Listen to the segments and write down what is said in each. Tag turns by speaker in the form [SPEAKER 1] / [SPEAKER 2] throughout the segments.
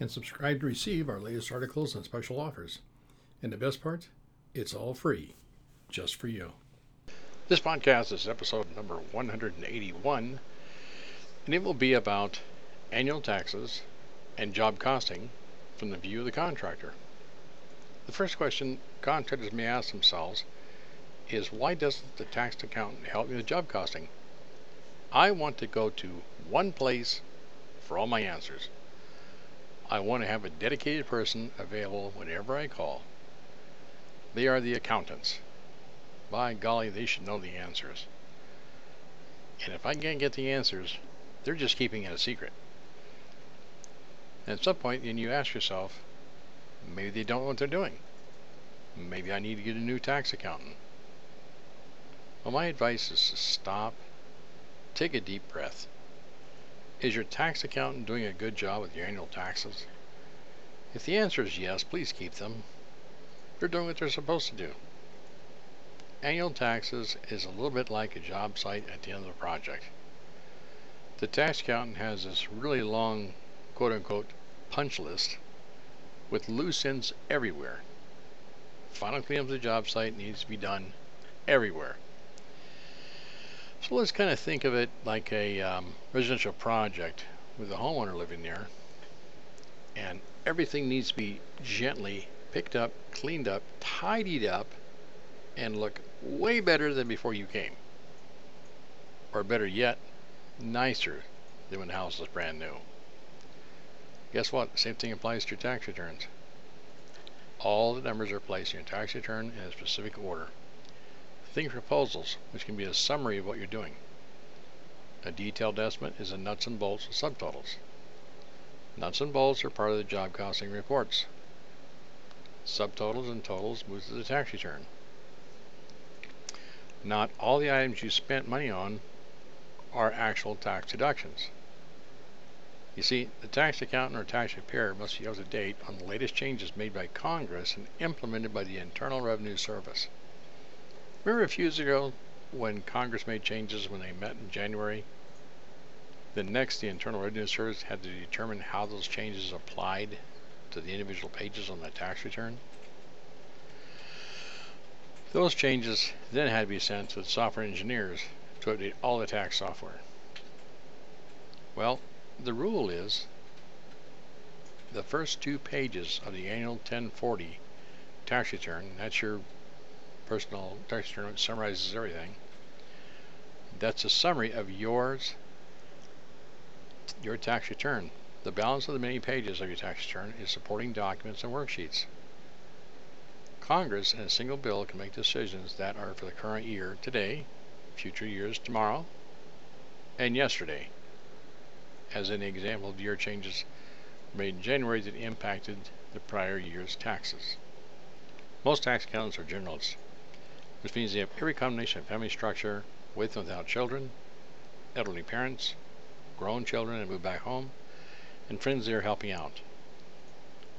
[SPEAKER 1] and subscribe to receive our latest articles and special offers. And the best part, it's all free, just for you. This podcast is episode number 181, and it will be about annual taxes and job costing from the view of the contractor. The first question contractors may ask themselves is why doesn't the tax accountant help me with job costing? I want to go to one place for all my answers. I want to have a dedicated person available whenever I call. They are the accountants. By golly, they should know the answers. And if I can't get the answers, they're just keeping it a secret. And at some point, then you ask yourself, maybe they don't know what they're doing. Maybe I need to get a new tax accountant. Well, my advice is to stop, take a deep breath. Is your tax accountant doing a good job with your annual taxes? If the answer is yes, please keep them. They're doing what they're supposed to do. Annual taxes is a little bit like a job site at the end of the project. The tax accountant has this really long, quote unquote, punch list with loose ends everywhere. Final cleanup of the job site needs to be done everywhere. So let's kind of think of it like a um, residential project with a homeowner living there, and everything needs to be gently picked up, cleaned up, tidied up, and look way better than before you came. Or better yet, nicer than when the house was brand new. Guess what? Same thing applies to your tax returns. All the numbers are placed in your tax return in a specific order. Think proposals, which can be a summary of what you're doing. A detailed estimate is a nuts and bolts of subtotals. Nuts and bolts are part of the job costing reports. Subtotals and totals move to the tax return. Not all the items you spent money on are actual tax deductions. You see, the tax accountant or tax preparer must be up to date on the latest changes made by Congress and implemented by the Internal Revenue Service. Remember a few years ago when Congress made changes when they met in January? Then next, the Internal Revenue Service had to determine how those changes applied to the individual pages on the tax return. Those changes then had to be sent to the software engineers to update all the tax software. Well, the rule is the first two pages of the annual 1040 tax return, that's your personal tax return which summarizes everything. That's a summary of yours, your tax return. The balance of the many pages of your tax return is supporting documents and worksheets. Congress in a single bill can make decisions that are for the current year today, future years tomorrow, and yesterday as an example of year changes made in January that impacted the prior year's taxes. Most tax accountants are generalists, which means they have every combination of family structure with and without children, elderly parents, grown children and move back home, and friends they are helping out.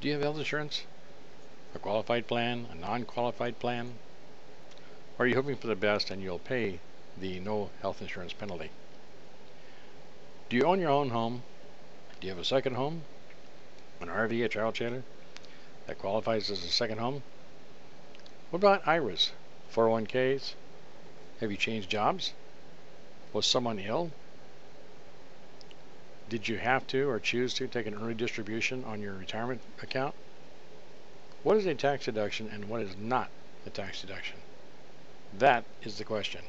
[SPEAKER 1] Do you have health insurance? A qualified plan? A non qualified plan? Or are you hoping for the best and you'll pay the no health insurance penalty? Do you own your own home? Do you have a second home? An RV, a child trailer that qualifies as a second home? What about IRAs, 401ks? Have you changed jobs? Was someone ill? Did you have to or choose to take an early distribution on your retirement account? What is a tax deduction and what is not a tax deduction? That is the question.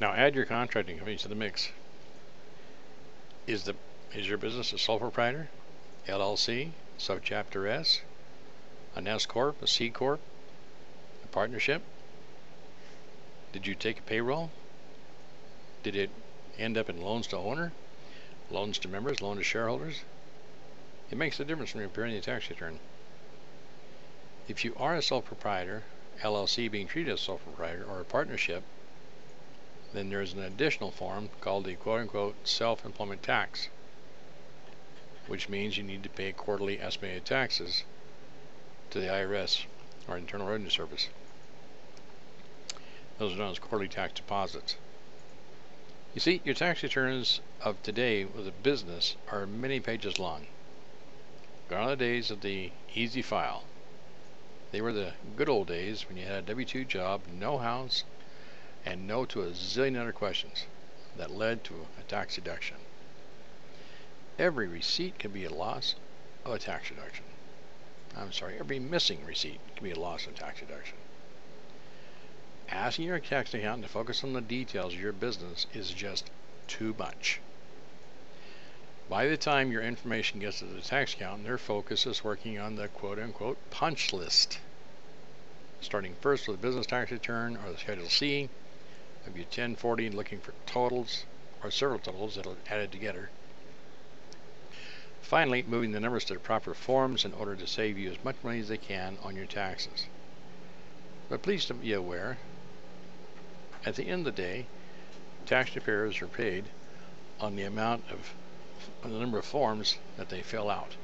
[SPEAKER 1] Now add your contracting company to the mix. Is the is your business a sole proprietor, LLC, subchapter S, an S corp, a C corp, partnership? Did you take a payroll? Did it end up in loans to owner, loans to members, loan to shareholders? It makes a difference when you're preparing the tax return. If you are a sole proprietor, LLC being treated as sole proprietor, or a partnership, then there's an additional form called the quote unquote self employment tax, which means you need to pay quarterly estimated taxes to the IRS or Internal Revenue Service. Those are known as quarterly tax deposits. You see, your tax returns of today with a business are many pages long. Gone are the days of the easy file. They were the good old days when you had a W 2 job, no house, and no to a zillion other questions that led to a tax deduction. Every receipt can be a loss of a tax deduction. I'm sorry, every missing receipt can be a loss of tax deduction. Asking your tax accountant to focus on the details of your business is just too much. By the time your information gets to the tax accountant, their focus is working on the quote unquote punch list. Starting first with the business tax return or the Schedule C of your 1040 and looking for totals or several totals that are added together. Finally, moving the numbers to the proper forms in order to save you as much money as they can on your taxes. But please be aware, at the end of the day, tax preparers are paid on the amount of on the number of forms that they fill out.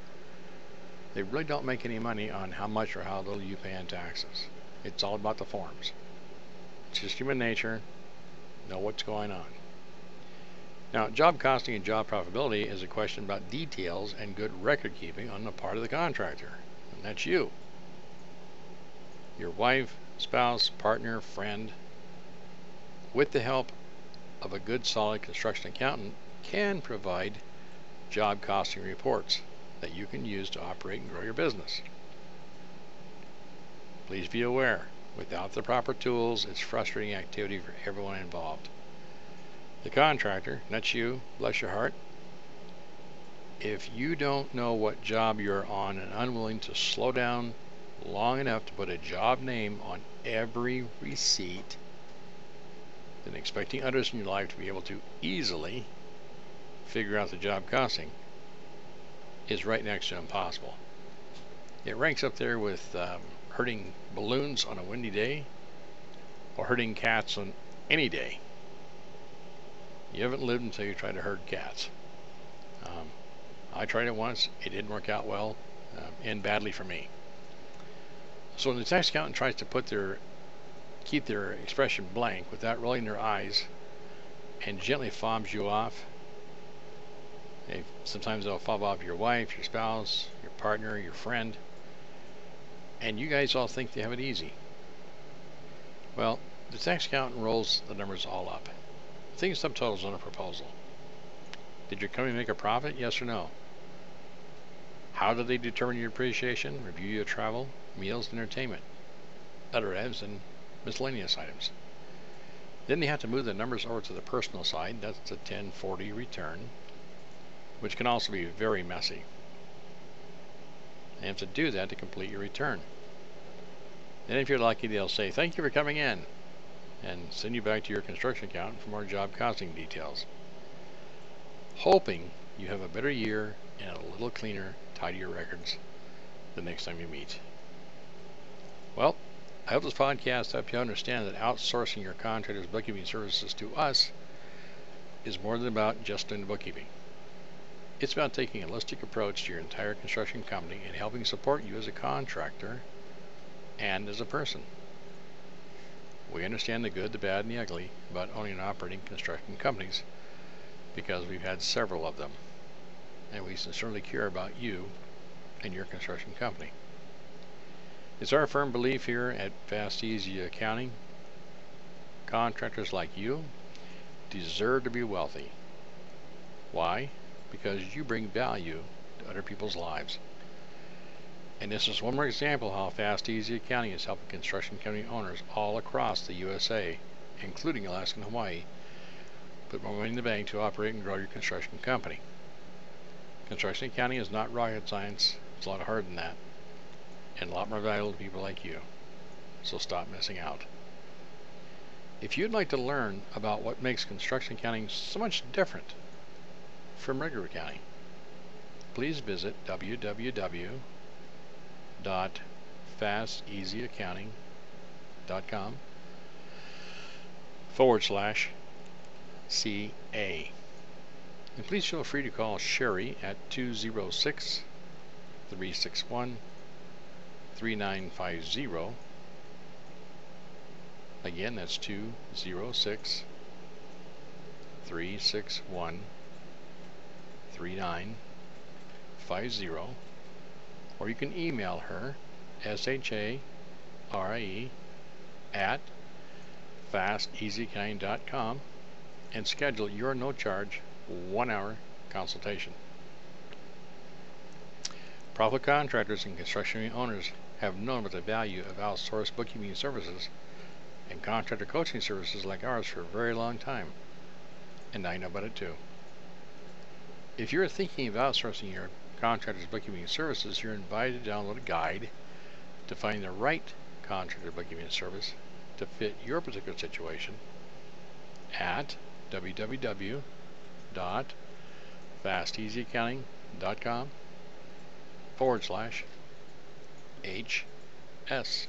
[SPEAKER 1] They really don't make any money on how much or how little you pay in taxes. It's all about the forms. It's just human nature. Know what's going on. Now, job costing and job profitability is a question about details and good record keeping on the part of the contractor. And that's you. Your wife, spouse, partner, friend, with the help of a good solid construction accountant, can provide job costing reports that you can use to operate and grow your business. Please be aware, without the proper tools, it's frustrating activity for everyone involved. The contractor, that's you, bless your heart. If you don't know what job you're on and unwilling to slow down long enough to put a job name on every receipt, then expecting others in your life to be able to easily figure out the job costing is right next to impossible. It ranks up there with um, hurting balloons on a windy day or hurting cats on any day. You haven't lived until you try to herd cats. Um, I tried it once, it didn't work out well, um, and badly for me. So when the tax accountant tries to put their keep their expression blank without rolling their eyes and gently fobs you off, they, sometimes they'll fob off your wife, your spouse, your partner, your friend, and you guys all think they have it easy. Well, the tax accountant rolls the numbers all up. Think subtotals on a proposal. Did your company make a profit? Yes or no? How do they determine your depreciation? Review your travel, meals, entertainment, other items, and miscellaneous items. Then they have to move the numbers over to the personal side. That's the 1040 return which can also be very messy. And have to do that to complete your return. Then if you're lucky, they'll say, thank you for coming in, and send you back to your construction account for more job costing details. Hoping you have a better year and a little cleaner, tidier records the next time you meet. Well, I hope this podcast helped you understand that outsourcing your contractor's bookkeeping services to us is more than about just doing bookkeeping. It's about taking a holistic approach to your entire construction company and helping support you as a contractor and as a person. We understand the good, the bad, and the ugly about owning and operating construction companies because we've had several of them. And we sincerely care about you and your construction company. It's our firm belief here at Fast Easy Accounting contractors like you deserve to be wealthy. Why? because you bring value to other people's lives. And this is one more example how Fast Easy Accounting is helping construction company owners all across the USA, including Alaska and Hawaii, put more money in the bank to operate and grow your construction company. Construction accounting is not rocket science, it's a lot harder than that, and a lot more valuable to people like you. So stop missing out. If you'd like to learn about what makes construction accounting so much different from regular accounting. please visit www.fasteasyaccounting.com forward slash CA. And please feel free to call Sharie at 206 361 3950. Again, that's 206 361 3950. Or you can email her, S H A R I E, at fasteasykind.com and schedule your no charge one hour consultation. Profit contractors and construction owners have known about the value of outsourced bookkeeping services and contractor coaching services like ours for a very long time, and I know about it too. If you're thinking of outsourcing your contractor's bookkeeping services, you're invited to download a guide to find the right contractor bookkeeping service to fit your particular situation at www.fasteasyaccounting.com forward slash HS.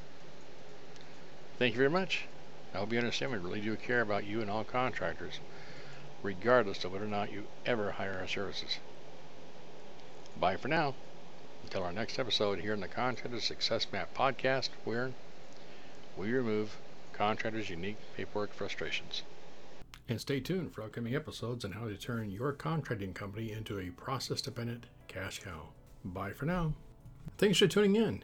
[SPEAKER 1] Thank you very much. I hope you understand we really do care about you and all contractors, regardless of whether or not you ever hire our services. Bye for now. Until our next episode here in the Contractor Success Map podcast, where we remove contractors' unique paperwork frustrations. And stay tuned for upcoming episodes on how to turn your contracting company into a process dependent cash cow. Bye for now. Thanks for tuning in.